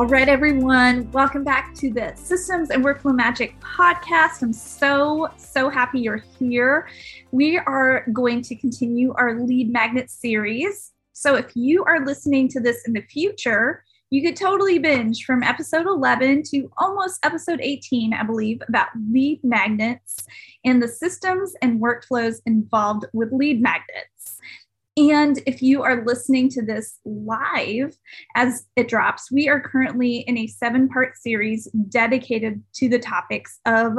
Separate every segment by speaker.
Speaker 1: All right, everyone, welcome back to the Systems and Workflow Magic podcast. I'm so, so happy you're here. We are going to continue our lead magnet series. So if you are listening to this in the future, you could totally binge from episode 11 to almost episode 18, I believe, about lead magnets and the systems and workflows involved with lead magnets. And if you are listening to this live as it drops, we are currently in a seven part series dedicated to the topics of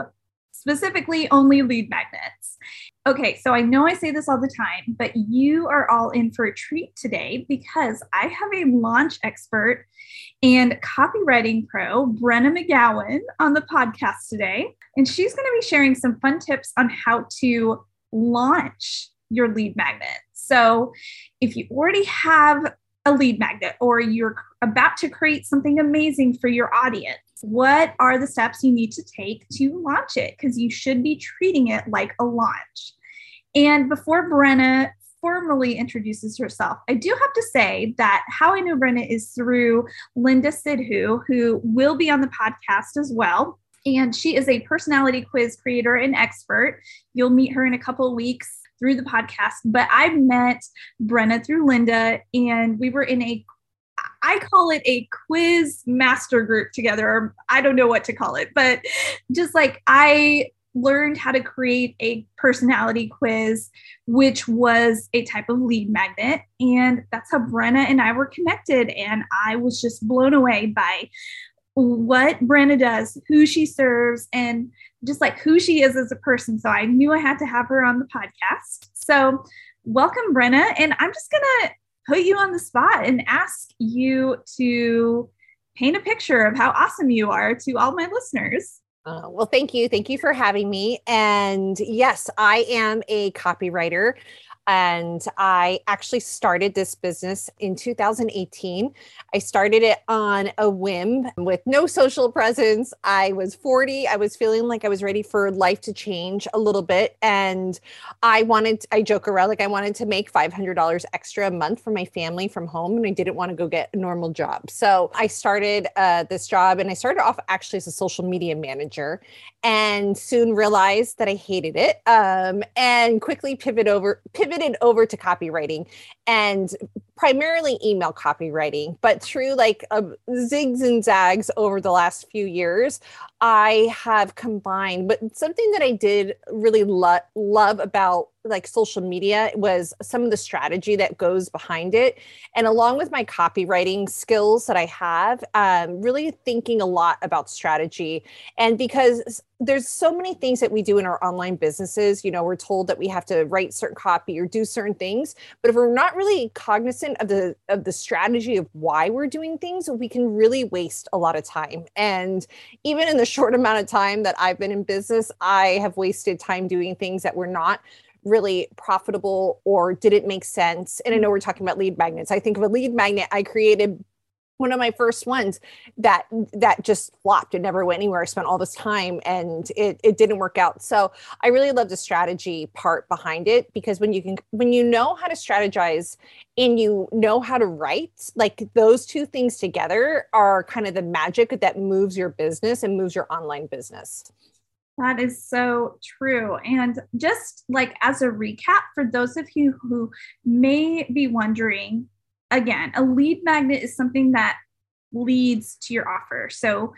Speaker 1: specifically only lead magnets. Okay, so I know I say this all the time, but you are all in for a treat today because I have a launch expert and copywriting pro, Brenna McGowan, on the podcast today. And she's going to be sharing some fun tips on how to launch your lead magnet. So if you already have a lead magnet or you're about to create something amazing for your audience, what are the steps you need to take to launch it? Because you should be treating it like a launch. And before Brenna formally introduces herself, I do have to say that how I know Brenna is through Linda Sidhu, who will be on the podcast as well. And she is a personality quiz creator and expert. You'll meet her in a couple weeks through the podcast, but I met Brenna through Linda, and we were in a I call it a quiz master group together, or I don't know what to call it, but just like I learned how to create a personality quiz, which was a type of lead magnet. And that's how Brenna and I were connected. And I was just blown away by what Brenna does, who she serves, and just like who she is as a person. So I knew I had to have her on the podcast. So welcome, Brenna. And I'm just going to put you on the spot and ask you to paint a picture of how awesome you are to all my listeners.
Speaker 2: Uh, well, thank you. Thank you for having me. And yes, I am a copywriter. And I actually started this business in 2018. I started it on a whim with no social presence. I was 40. I was feeling like I was ready for life to change a little bit. And I wanted, I joke around like I wanted to make $500 extra a month for my family from home. And I didn't want to go get a normal job. So I started uh, this job and I started off actually as a social media manager and soon realized that I hated it um, and quickly pivot over, pivoted over to copywriting and primarily email copywriting. But through like uh, zigs and zags over the last few years, I have combined. But something that I did really lo- love about like social media was some of the strategy that goes behind it. And along with my copywriting skills that i have um, really thinking a lot about strategy. And because there's so many things that we do in our online businesses you know we're told that we have to write certain copy or do certain things. But if we're not really cognizant of the of the strategy of why we're doing things we can really waste a lot of time. And even in the short amount of time that i've been in business i have wasted time doing things that were not really profitable or did it make sense? And I know we're talking about lead magnets. I think of a lead magnet I created one of my first ones that that just flopped. It never went anywhere. I spent all this time and it, it didn't work out. So i really love the strategy part behind it because when you can when you know how to strategize and you know how to write like those two things together are kind of the magic that moves your business and moves your online business.
Speaker 1: That is so true. And just like as a recap, for those of you who may be wondering, again, a lead magnet is something that leads to your offer. So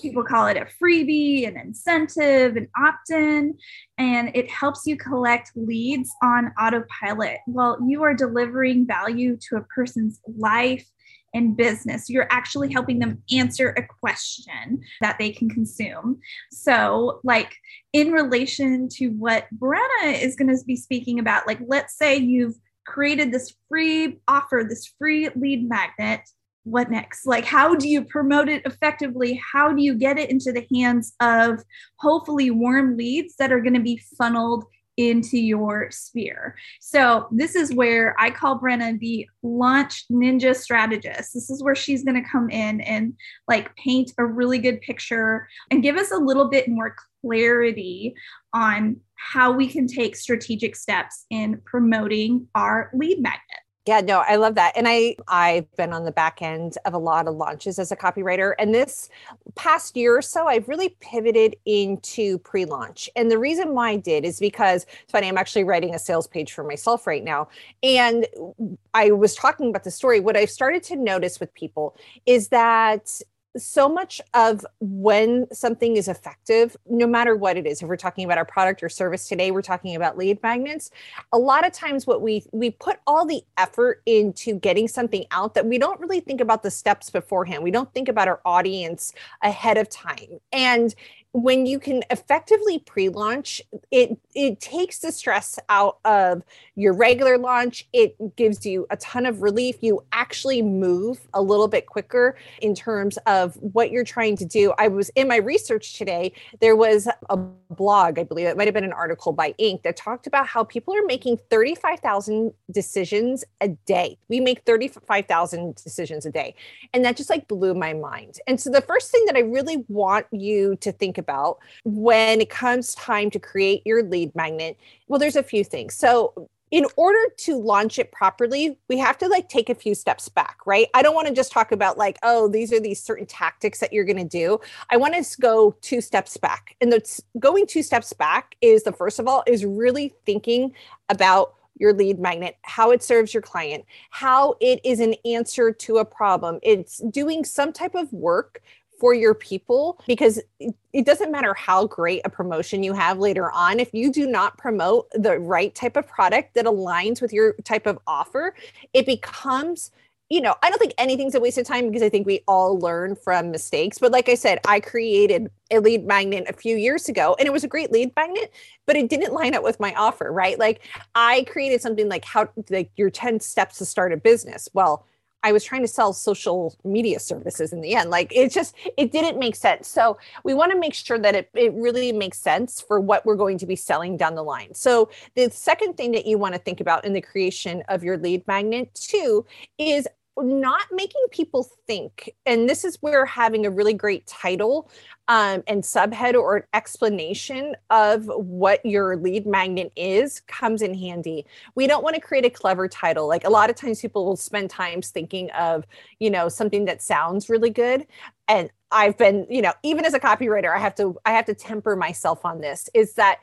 Speaker 1: people call it a freebie, an incentive, an opt in, and it helps you collect leads on autopilot while you are delivering value to a person's life in business. You're actually helping them answer a question that they can consume. So, like in relation to what Brenna is going to be speaking about, like let's say you've created this free offer, this free lead magnet what next? Like, how do you promote it effectively? How do you get it into the hands of hopefully warm leads that are going to be funneled into your sphere. So, this is where I call Brenna the launch ninja strategist. This is where she's going to come in and like paint a really good picture and give us a little bit more clarity on how we can take strategic steps in promoting our lead magnet.
Speaker 2: Yeah, no, I love that. And I I've been on the back end of a lot of launches as a copywriter and this past year or so I've really pivoted into pre-launch. And the reason why I did is because it's funny I'm actually writing a sales page for myself right now and I was talking about the story what I've started to notice with people is that so much of when something is effective, no matter what it is, if we're talking about our product or service today, we're talking about lead magnets. A lot of times, what we we put all the effort into getting something out that we don't really think about the steps beforehand. We don't think about our audience ahead of time, and when you can effectively pre-launch it it takes the stress out of your regular launch. It gives you a ton of relief. You actually move a little bit quicker in terms of what you're trying to do. I was in my research today there was a blog i believe it might have been an article by inc that talked about how people are making 35000 decisions a day. We make 35000 decisions a day. And that just like blew my mind. And so the first thing that i really want you to think about when it comes time to create your lead magnet? Well, there's a few things. So, in order to launch it properly, we have to like take a few steps back, right? I don't want to just talk about like, oh, these are these certain tactics that you're going to do. I want to go two steps back. And the going two steps back is the first of all is really thinking about your lead magnet, how it serves your client, how it is an answer to a problem. It's doing some type of work for your people because it doesn't matter how great a promotion you have later on if you do not promote the right type of product that aligns with your type of offer it becomes you know, I don't think anything's a waste of time because I think we all learn from mistakes. But like I said, I created a lead magnet a few years ago and it was a great lead magnet, but it didn't line up with my offer, right? Like I created something like how like your 10 steps to start a business. Well, I was trying to sell social media services in the end. Like it just it didn't make sense. So we want to make sure that it, it really makes sense for what we're going to be selling down the line. So the second thing that you want to think about in the creation of your lead magnet too is not making people think. And this is where having a really great title um, and subhead or an explanation of what your lead magnet is comes in handy. We don't want to create a clever title. Like a lot of times people will spend times thinking of, you know, something that sounds really good. And I've been, you know, even as a copywriter, I have to I have to temper myself on this. Is that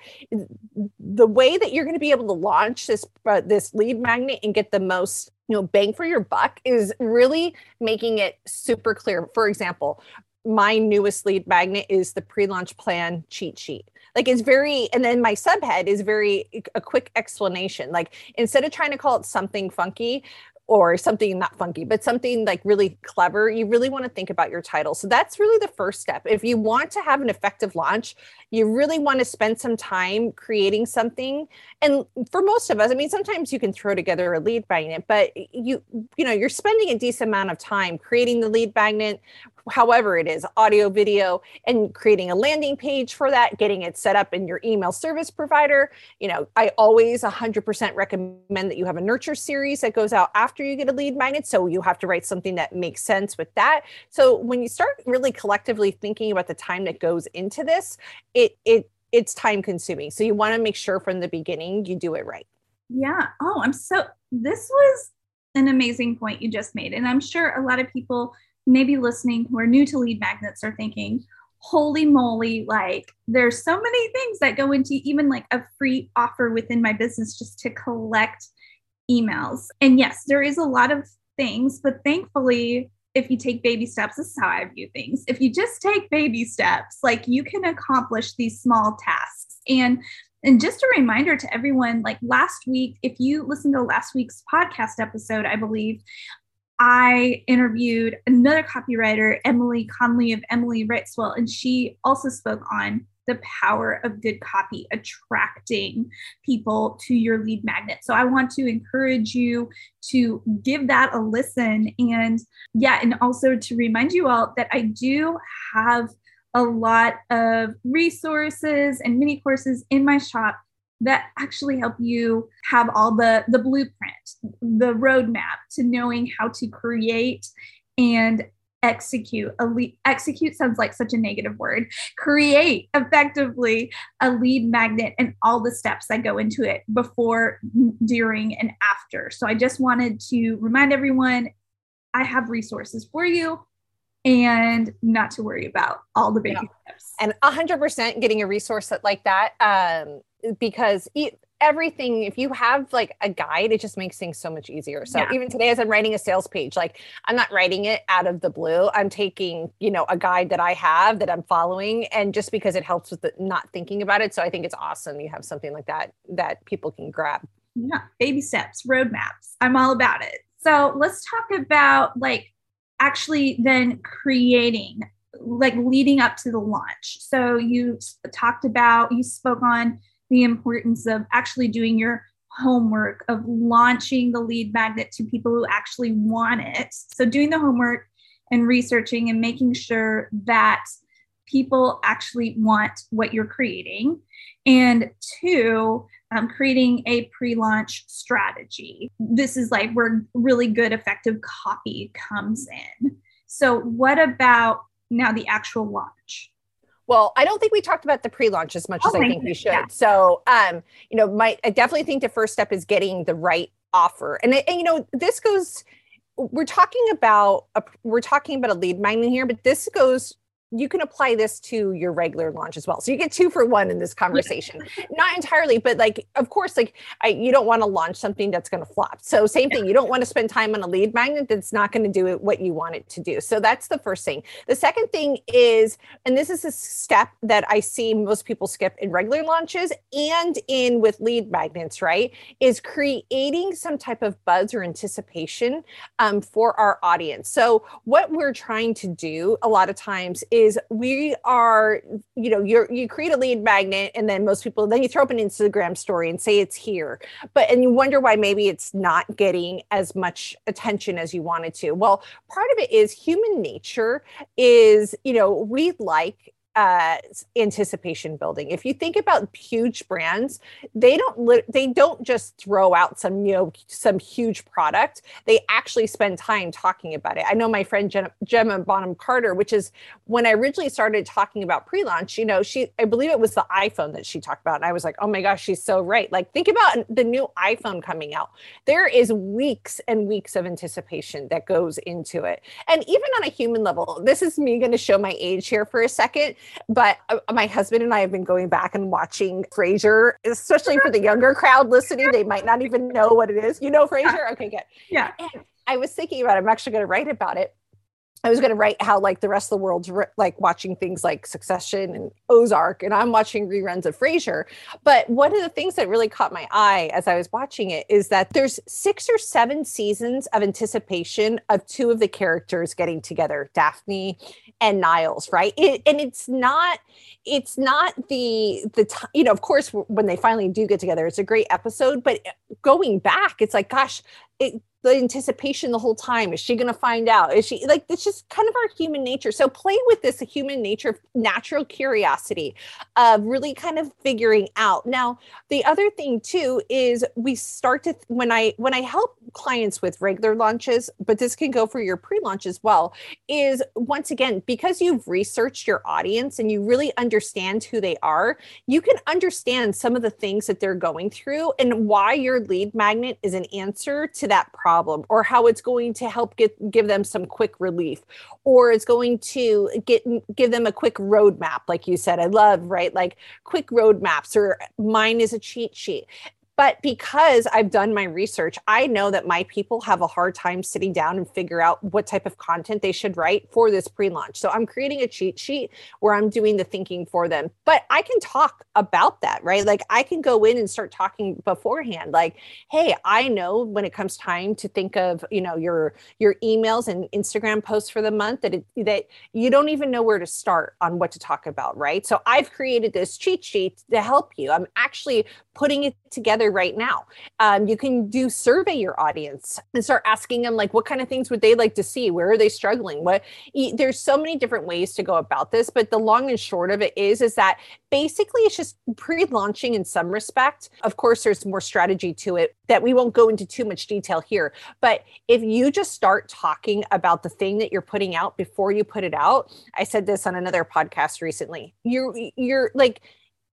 Speaker 2: the way that you're going to be able to launch this uh, this lead magnet and get the most you know bang for your buck is really making it super clear. For example my newest lead magnet is the pre-launch plan cheat sheet. Like it's very and then my subhead is very a quick explanation. Like instead of trying to call it something funky or something not funky, but something like really clever, you really want to think about your title. So that's really the first step. If you want to have an effective launch, you really want to spend some time creating something. And for most of us, I mean, sometimes you can throw together a lead magnet, but you, you know, you're spending a decent amount of time creating the lead magnet, however it is audio video and creating a landing page for that getting it set up in your email service provider. You know i always 100% recommend that you have a nurture series that goes out after you get a lead magnet so you have to write something that makes sense with that. So when you start really collectively thinking about the time that goes into this it it it's time consuming. So you want to make sure from the beginning you do it right.
Speaker 1: Yeah. Oh i'm so this was an amazing point you just made and i'm sure a lot of people maybe listening who are new to lead magnets are thinking, holy moly, like there's so many things that go into even like a free offer within my business just to collect emails. And yes, there is a lot of things, but thankfully, if you take baby steps, this is how I view things. If you just take baby steps, like you can accomplish these small tasks. And and just a reminder to everyone like last week, if you listen to last week's podcast episode, I believe I interviewed another copywriter, Emily Conley of Emily Writes Well, and she also spoke on the power of good copy attracting people to your lead magnet. So I want to encourage you to give that a listen. And yeah, and also to remind you all that I do have a lot of resources and mini courses in my shop that actually help you have all the the blueprint the roadmap to knowing how to create and execute. Lead execute sounds like such a negative word. Create effectively a lead magnet and all the steps that go into it before during and after. So i just wanted to remind everyone i have resources for you and not to worry about all the baby yeah. steps.
Speaker 2: And 100% getting a resource like that um, because everything if you have like a guide it just makes things so much easier. So yeah. even today as i'm writing a sales page like i'm not writing it out of the blue. I'm taking you know a guide that i have that i'm following and just because it helps with the, not thinking about it. So i think it's awesome you have something like that that people can grab.
Speaker 1: Yeah baby steps roadmaps. I'm all about it. So let's talk about like actually then creating like leading up to the launch so you talked about you spoke on the importance of actually doing your homework of launching the lead magnet to people who actually want it. So, doing the homework and researching and making sure that people actually want what you're creating. And two, um, creating a pre launch strategy. This is like where really good, effective copy comes in. So, what about now the actual launch?
Speaker 2: Well, I don't think we talked about the pre-launch as much oh, as I think we should. Yeah. So, um, you know, my I definitely think the first step is getting the right offer, and, and you know, this goes. We're talking about a, we're talking about a lead magnet here, but this goes you can apply this to your regular launch as well. So you get two for one in this conversation. Not entirely, but like, of course, like I, you don't want to launch something that's going to flop. So same thing, you don't want to spend time on a lead magnet that's not going to do it what you want it to do. So that's the first thing. The second thing is, and this is a step that I see most people skip in regular launches and in with lead magnets, right? Is creating some type of buzz or anticipation um, for our audience. So what we're trying to do a lot of times is we are, you know, you you create a lead magnet and then most people, then you throw up an Instagram story and say it's here. But, and you wonder why maybe it's not getting as much attention as you wanted to. Well, part of it is human nature is, you know, we like uh, anticipation building. If you think about huge brands, they don't li- they don't just throw out some you know some huge product. They actually spend time talking about it. I know my friend Gemma Bonham Carter, which is when I originally started talking about pre-launch. You know, she I believe it was the iPhone that she talked about, and I was like, oh my gosh, she's so right. Like think about the new iPhone coming out. There is weeks and weeks of anticipation that goes into it, and even on a human level, this is me going to show my age here for a second but uh, my husband and I have been going back and watching Frasier, especially for the younger crowd listening. They might not even know what it is. You know Frasier? Okay, good.
Speaker 1: Yeah.
Speaker 2: And I was thinking about it. I'm actually going to write about it I was going to write how like the rest of the world's re- like watching things like Succession and Ozark, and I'm watching reruns of Frasier. But one of the things that really caught my eye as I was watching it is that there's six or seven seasons of anticipation of two of the characters getting together, Daphne and Niles, right? It, and it's not, it's not the the t- you know, of course, when they finally do get together, it's a great episode. But uh, going back, it's like, gosh, it the anticipation the whole time. Is she going to find out? Is she like, it's just kind of our human nature. So play with this human nature natural curiosity of really kind of figuring out. Now, the other thing too is we start to, when I, when I help clients with regular launches, but this can go for your pre-launch as well, is once again, because you've researched your audience and you really understand who they are, you can understand some of the things that they're going through and why your lead magnet is an answer to that problem or how it's going to help get give them some quick relief or it's going to get give them a quick roadmap like you said i love right like quick roadmaps or mine is a cheat sheet But because I've done my research, I know that my people have a hard time sitting down and figure out what type of content they should write for this pre-launch. So I'm creating a cheat sheet where I'm doing the thinking for them. But I can talk about that, right? Like I can go in and start talking beforehand like, "Hey, I know when it comes time to think of, you know, your your emails and Instagram posts for the month that it, that you don't even know where to start on what to talk about, right? So I've created this cheat sheet to help you. I'm actually putting it together right now. Um, you can do survey your audience and start asking them like, what kind of things would they like to see? Where are they struggling? What? There's so many different ways to go about this, but the long and short of it is, is that basically it's just pre-launching in some respect. Of course, there's more strategy to it that we won't go into too much detail here. But if you just start talking about the thing that you're putting out before you put it out, I said this on another podcast recently. You're you're like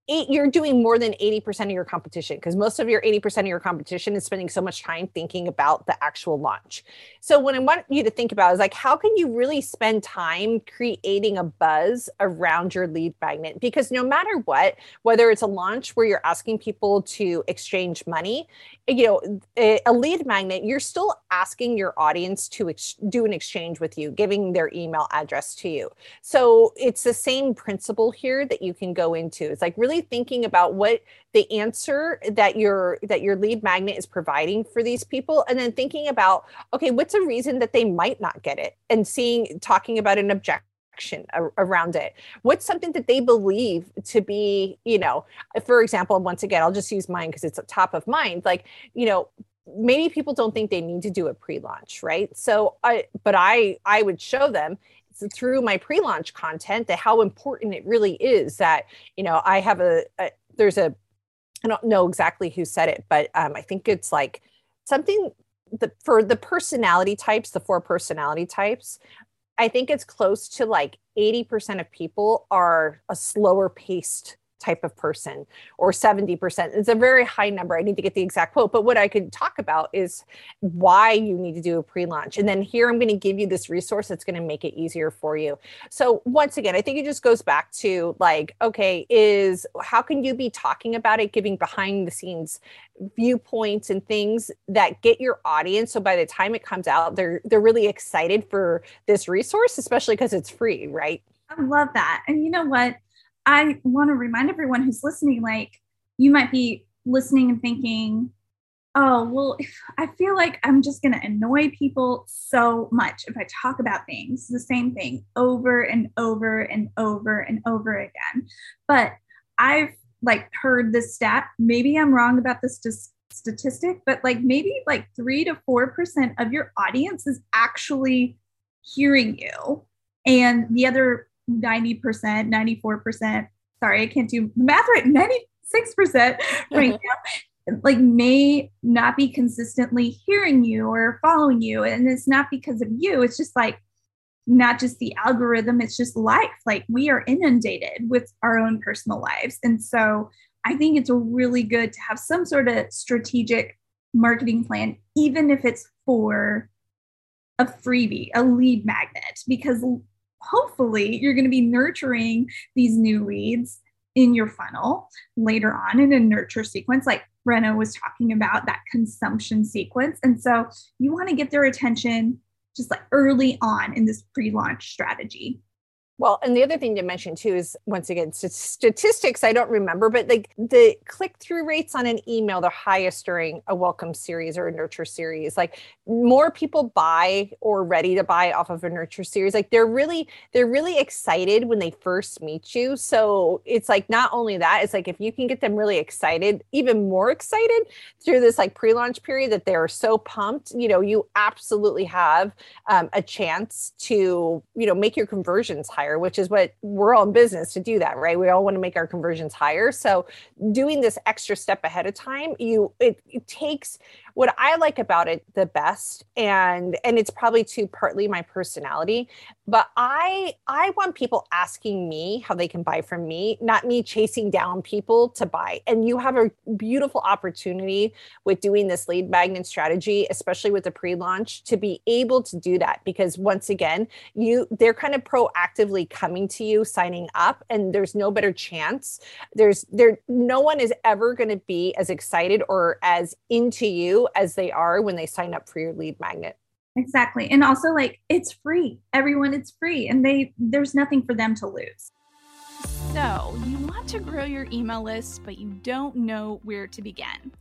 Speaker 2: you're doing more than 80% of your competition because most of your 80% of your competition is spending so much time thinking about the actual launch. So what I want you to think about is like how can you really spend time creating a buzz around your lead magnet because no matter what, whether it's a launch where you're asking people to exchange money, you know, a lead magnet, you're still asking your audience to ex- do an exchange with you, giving their email address to you. So it's the same principle here that you can go into. It's like really really thinking about what the answer that your that your lead magnet is providing for these people and then thinking about okay what's a reason that they might not get it? And seeing talking about an objection around it. What's something that they believe to be you know for example once again i'll just use mine because it's a top of mind like you know maybe people don't think they need to do a pre-launch right? So i but i i would show them through my pre-launch content that how important it really is that you know i have a, a there's a i don't know exactly who said it but um, i think it's like something the, for the personality types the four personality types i think it's close to like 80% of people are a slower paced type of person or 70%. It's a very high number. I need to get the exact quote, but what I could talk about is why you need to do a pre-launch. And then here I'm going to give you this resource that's going to make it easier for you. So once again, I think it just goes back to like, okay, is how can you be talking about it, giving behind the scenes viewpoints and things that get your audience so by the time it comes out they're they're really excited for this resource especially because it's free right
Speaker 1: I love that. And you know what? I want to remind everyone who's listening like, you might be listening and thinking, oh, well, I feel like I'm just going to annoy people so much if I talk about things, the same thing over and over and over and over again. But I've like heard this stat. Maybe I'm wrong about this statistic, but like maybe like three to 4% of your audience is actually hearing you. And the other 90%, 94%. Sorry, I can't do the math right. 96% right now. Like may not be consistently hearing you or following you. And it's not because of you. It's just like not just the algorithm, it's just life. Like we are inundated with our own personal lives. And so I think it's really good to have some sort of strategic marketing plan, even if it's for a freebie, a lead magnet, because hopefully you're going to be nurturing these new leads in your funnel later on in a nurture sequence, like Brenna was talking about, that consumption sequence. And so you want to get their attention just like early on in this pre launch strategy.
Speaker 2: Well, and the other thing to mention too is once again statistics I don't remember, but like the click through rates on an email the highest during a welcome series or a nurture series. Like more people buy or ready to buy off of a nurture series. Like they're really they're really excited when they first meet you. So it's like not only that, it's like if you can get them really excited, even more excited through this like pre-launch period that they're so pumped, you know, you absolutely have um, a chance to you know make your conversions higher higher, which is what we're all in business to do that, right? We all want to make our conversions higher. So doing this extra step ahead of time, you it, it takes what I like about it the best, and and it's probably too partly my personality, but I I want people asking me how they can buy from me, not me chasing down people to buy. And you have a beautiful opportunity with doing this lead magnet strategy, especially with the pre-launch, to be able to do that because once again, you they're kind of proactively coming to you, signing up, and there's no better chance. There's there no one is ever going to be as excited or as into you as they are when they sign up for your lead magnet.
Speaker 3: Exactly. And also like it's free. Everyone it's free and they there's nothing for them to lose.
Speaker 1: So, you want to grow your email list but you don't know where to begin.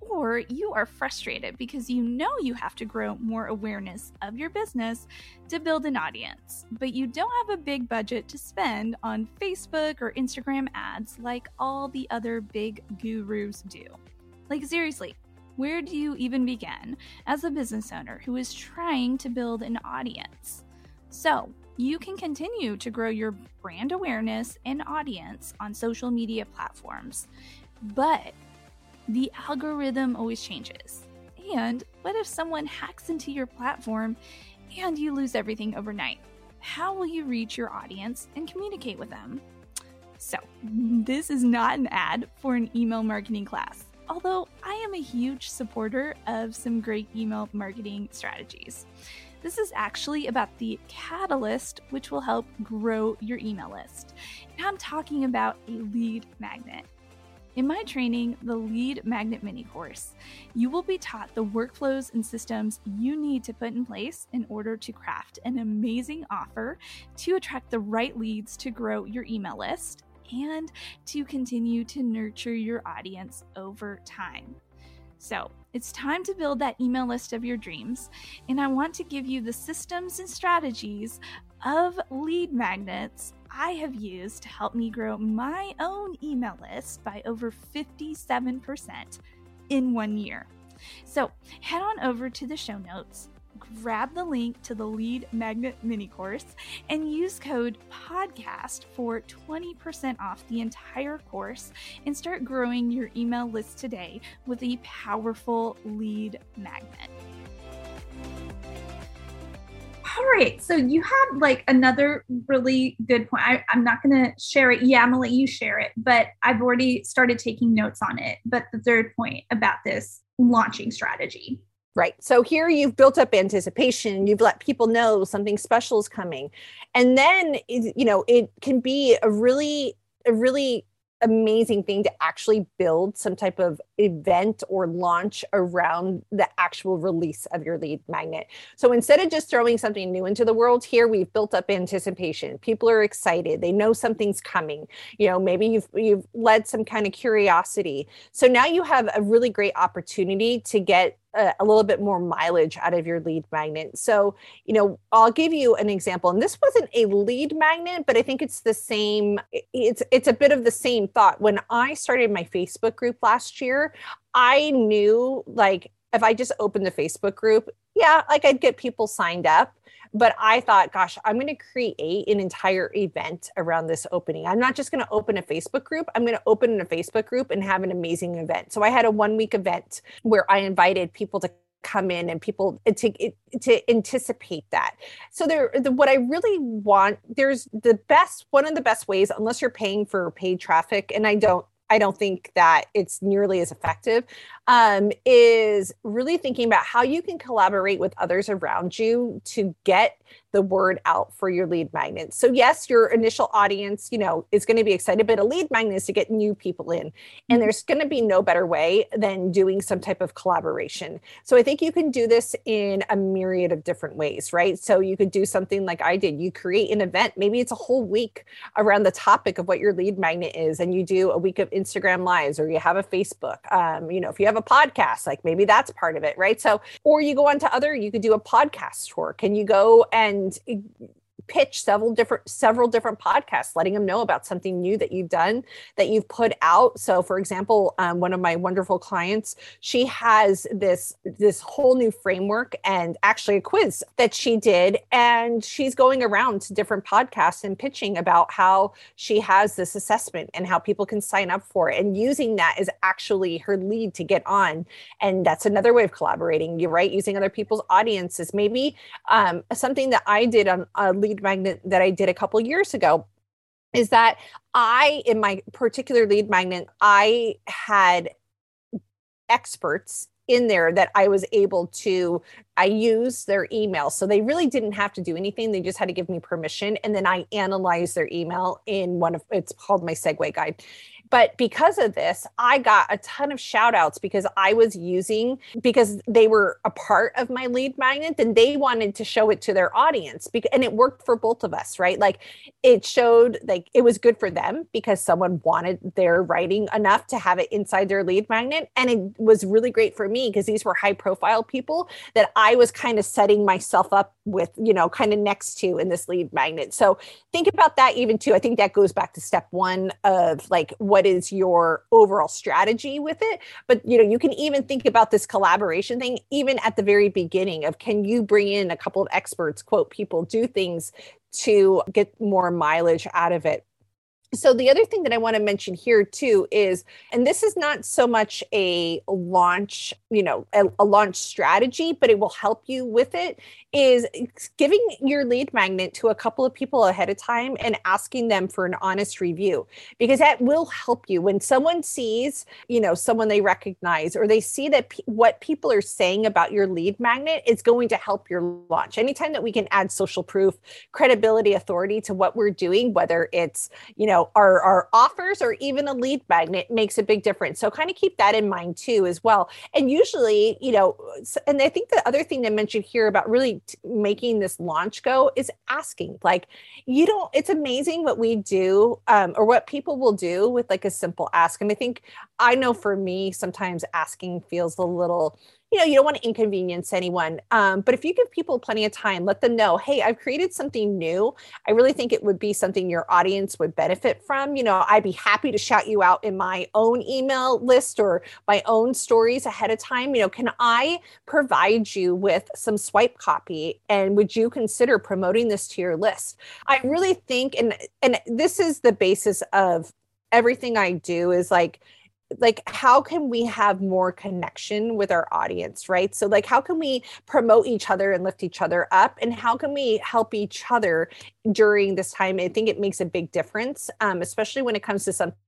Speaker 1: Or you are frustrated because you know you have to grow more awareness of your business to build an audience, but you don't have a big budget to spend on Facebook or Instagram ads like all the other big gurus do. Like, seriously, where do you even begin as a business owner who is trying to build an audience? So, you can continue to grow your brand awareness and audience on social media platforms, but the algorithm always changes. And what if someone hacks into your platform and you lose everything overnight? How will you reach your audience and communicate with them? So, this is not an ad for an email marketing class although I am a huge supporter of some great email marketing strategies. This is actually about the catalyst, which will help grow your email list. I'm talking about a lead magnet. In my training, the Lead Magnet Mini Course, you will be taught the workflows and systems you need to put in place in order to craft an amazing offer to attract the right leads to grow your email list and to continue to nurture your audience over time. So, it's time to build that email list of your dreams, and I want to give you the systems and strategies of lead magnets I have used to help me grow my own email list by over 57% in one year. So, head on over to the show notes grab the link to the Lead Magnet mini course and use code PODCAST for 20% off the entire course and start growing your email list today with a powerful lead magnet.
Speaker 3: All right. So you have like another really good point. I, am not going to share it. Yeah, I'm going to let you share it, but I've already started taking notes on it. But the third point about this launching strategy.
Speaker 2: Right. So here you've built up anticipation, you've let people know something special is coming. And then you know, it can be a really a really amazing thing to actually build some type of event or launch around the actual release of your lead magnet. So instead of just throwing something new into the world, here we've built up anticipation. People are excited. They know something's coming. You know, maybe you've you've led some kind of curiosity. So now you have a really great opportunity to get a, a, little bit more mileage out of your lead magnet. So, you know, I'll give you an example. And this wasn't a lead magnet, but I think it's the same. It's it's a bit of the same thought. When I started my Facebook group last year, I knew like if I just opened the Facebook group, yeah, like I'd get people signed up. But I thought, gosh, I'm going to create an entire event around this opening. I'm not just going to open a Facebook group, I'm going to open a Facebook group and have an amazing event. So I had a one week event where I invited people to come in and people uh, to uh, to anticipate that so there the, what i really want there's the best one of the best ways unless you're paying for paid traffic and i don't I don't think that it's nearly as effective, um, is really thinking about how you can collaborate with others around you to get the word out for your lead magnet. So yes, your initial audience, you know, is going to be excited, but a lead magnet is to get new people in. And mm-hmm. there's going to be no better way than doing some type of collaboration. So I think you can do this in a myriad of different ways, right? So you could do something like I did. You create an event, maybe it's a whole week around the topic of what your lead magnet is, and you do a week of Instagram lives or you have a Facebook. Um, you know, if you have a podcast, like maybe that's part of it, right? So, or you go on to other, you could do a podcast tour. Can you go and pitch several different several different podcasts letting them know about something new that you've done that you've put out. So for example um, one of my wonderful clients she has this this whole new framework and actually a quiz that she did. And she's going around to different podcasts and pitching about how she has this assessment and how people can sign up for it. And using that is actually her lead to get on. And that's another way of collaborating. You're right using other people's audiences. Maybe um, something that i did on a lead magnet that i did a couple years ago is that i in my particular lead magnet i had experts in there that I was able to I use their email. So they really didn't have to do anything. They just had to give me permission and then I analyze their email in one of it's called my segue guide. But because of this, I got a ton of shout outs because I was using, because they were a part of my lead magnet and they wanted to show it to their audience. And it worked for both of us, right? Like it showed, like it was good for them because someone wanted their writing enough to have it inside their lead magnet. And it was really great for me because these were high profile people that I was kind of setting myself up with, you know, kind of next to in this lead magnet. So think about that even too. I think that goes back to step one of like, what what is your overall strategy with it. But you know you can even think about this collaboration thing even at the very beginning of can you bring in a couple of experts quote people do things to get more mileage out of it so the other thing that i want to mention here too is and this is not so much a launch you know a, a, launch strategy but it will help you with it is giving your lead magnet to a couple of people ahead of time and asking them for an honest review because that will help you. When someone sees you know someone they recognize or they see that what people are saying about your lead magnet is going to help your launch. Anytime that we can add social proof credibility authority to what we're doing whether it's you know our, our offers or even a lead magnet makes a big difference. So kind of keep that in mind too, as well. And usually, you know, and I think the other thing to mention here about really t- making this launch go is asking. Like, you don't, it's amazing what we do um, or what people will do with like a simple ask. And I think I know for me, sometimes asking feels a little, you know, you don't want to inconvenience anyone. Um, but if you give people plenty of time, let them know, hey, I've created something new. I really think it would be something your audience would benefit from. You know, I'd be happy to shout you out in my own email list or my own stories ahead of time. You know, can I provide you with some swipe copy? And would you consider promoting this to your list? I really think, and and this is the basis of everything I do is like like how can we have more connection with our audience right? So like how can we promote each other and lift each other up? And how can we help each other during this time? I think it makes a big difference um, especially when it comes to some something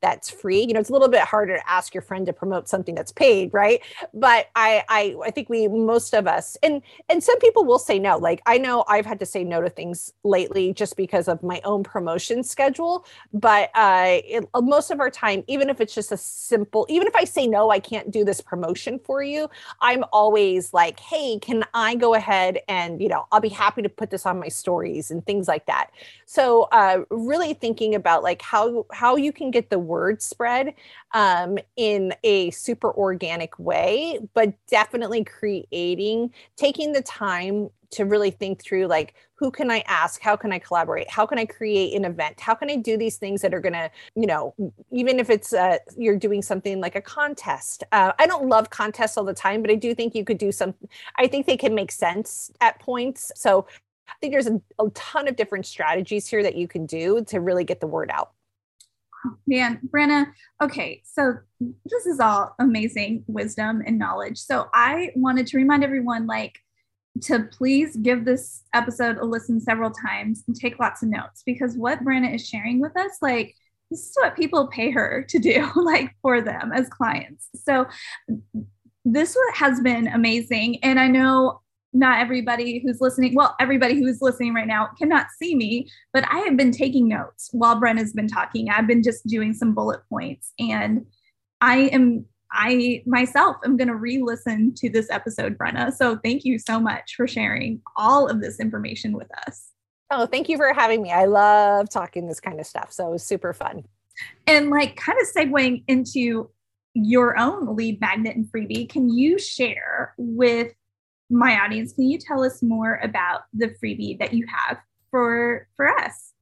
Speaker 2: that's free. You know it's a little bit harder to ask your friend to promote something that's paid right? But i i i think we most of us and and some people will say no. Like i know i've had to say no to things lately just because of my own promotion schedule but uh it, uh, most of our time even if it's just a simple even if i say no i can't do this promotion for you i'm always like hey can i go ahead and you know i'll be happy to put this on my stories and things like that. So uh really thinking about like how how you can get the word spread um, in a super organic way, but definitely creating, taking the time to really think through like who can i ask? How can i collaborate? How can i create an event? How can i do these things that are going to you know even if it's uh, you're doing something like a contest uh, i don't love contests all the time but i do think you could do some i think they can make sense at points. So i think there's a, a ton of different strategies here that you can do to really get the word out
Speaker 1: man, Brenna, okay, so this is all amazing wisdom and knowledge. So I wanted to remind everyone like to please give this episode a listen several times and take lots of notes because what Brenna is sharing with us, like, this is what people pay her to do, like for them as clients. So this has been amazing. And I know not everybody who's listening, well, everybody who's listening right now cannot see me, but I have been taking notes while Brenna's been talking. I've been just doing some bullet points and I am I myself am going to re-listen to this episode, Brenna. So thank you so much for sharing all of this information with us.
Speaker 2: Oh, thank you for having me. I love talking this kind of stuff. So it was super fun.
Speaker 1: And like kind of segueing into your own lead magnet and freebie, can you share with my audience, can you tell us more about the freebie that you have for for us?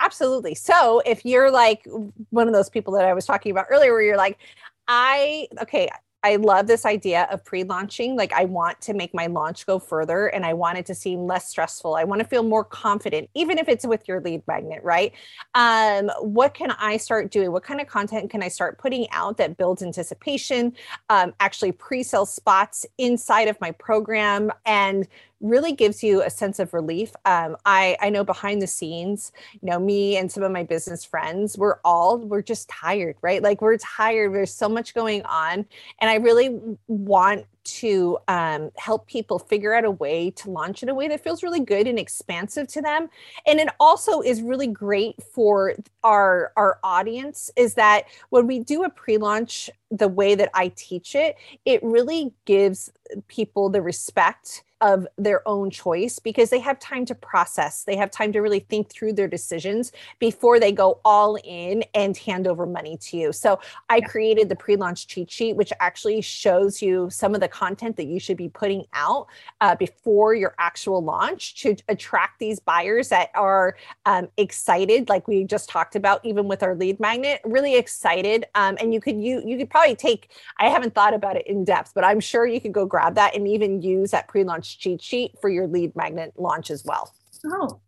Speaker 2: Absolutely. So if you're like one of those people that I was talking about earlier, where you're like, I, okay, I love this idea of pre launching. Like, I want to make my launch go further and I want it to seem less stressful. I want to feel more confident, even if it's with your lead magnet, right? Um, what can I start doing? What kind of content can I start putting out that builds anticipation, um, actually pre sale spots inside of my program, and really gives you a sense of relief. Um, I I know behind the scenes, you know, me and some of my business friends, we're all we're just tired, right? Like we're tired. There's so much going on, and I really want to um, help people figure out a way to launch in a way that feels really good and expansive to them and it also is really great for our our audience is that when we do a pre-launch the way that i teach it it really gives people the respect of their own choice because they have time to process. They have time to really think through their decisions before they go all in and hand over money to you. So I yeah. created the pre launch cheat sheet, which actually shows you some of the content that you should be putting out uh, before your actual launch to attract these buyers that are um, excited, like we just talked about, even with our lead magnet, really excited. Um, and you could you you could probably take. I haven't thought about it in depth, but I'm sure you could go grab that and even use that pre launch cheat sheet for your lead magnet launch as well.
Speaker 1: Oh,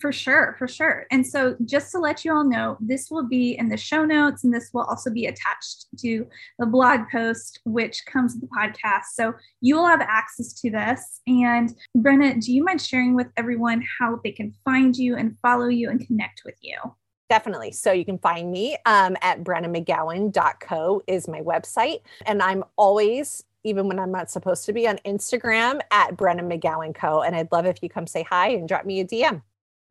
Speaker 1: for sure, for sure. And so, just to let you all know, this will be in the show notes, and this will also be attached to the blog post, which comes with the podcast. So, you will have access to this. And, Brenna, do you mind sharing with everyone how they can find you and follow you and connect with you?
Speaker 2: Definitely. So you can find me um, at brennamcgowan.co is my website. And I'm always even when I'm not supposed to be on Instagram at Brenna McGowan Co. And I'd love if you come say hi and drop me a DM.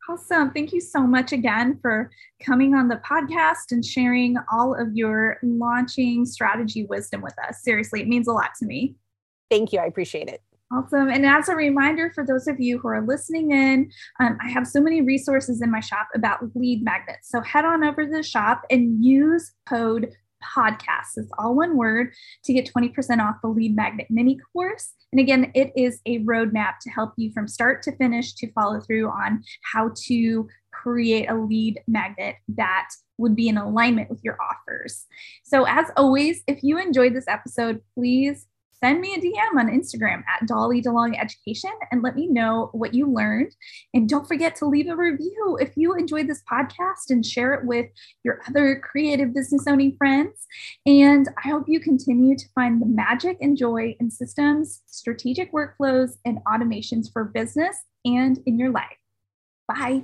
Speaker 1: Awesome. Thank you so much again for coming on the podcast and sharing all of your launching strategy wisdom with us. Seriously, it means a lot to me.
Speaker 2: Thank you. I appreciate it.
Speaker 1: Awesome. And as a reminder for those of you who are listening in, um, I have so many resources in my shop about lead magnets. So head on over to the shop and use code podcast. It's all one word to get 20% off the lead magnet mini course. And again, it is a roadmap to help you from start to finish to follow through on how to create a lead magnet that would be in alignment with your offers. So, as always, if you enjoyed this episode, please send me a DM on Instagram at Dolly DeLong Education and let me know what you learned. And don't forget to leave a review if you enjoyed this podcast and share it with your other creative business owning friends. And I hope you continue to find the magic and joy in systems, strategic workflows, and automations for business and in your life. Bye.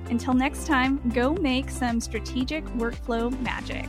Speaker 4: Until next time, go make some strategic workflow magic.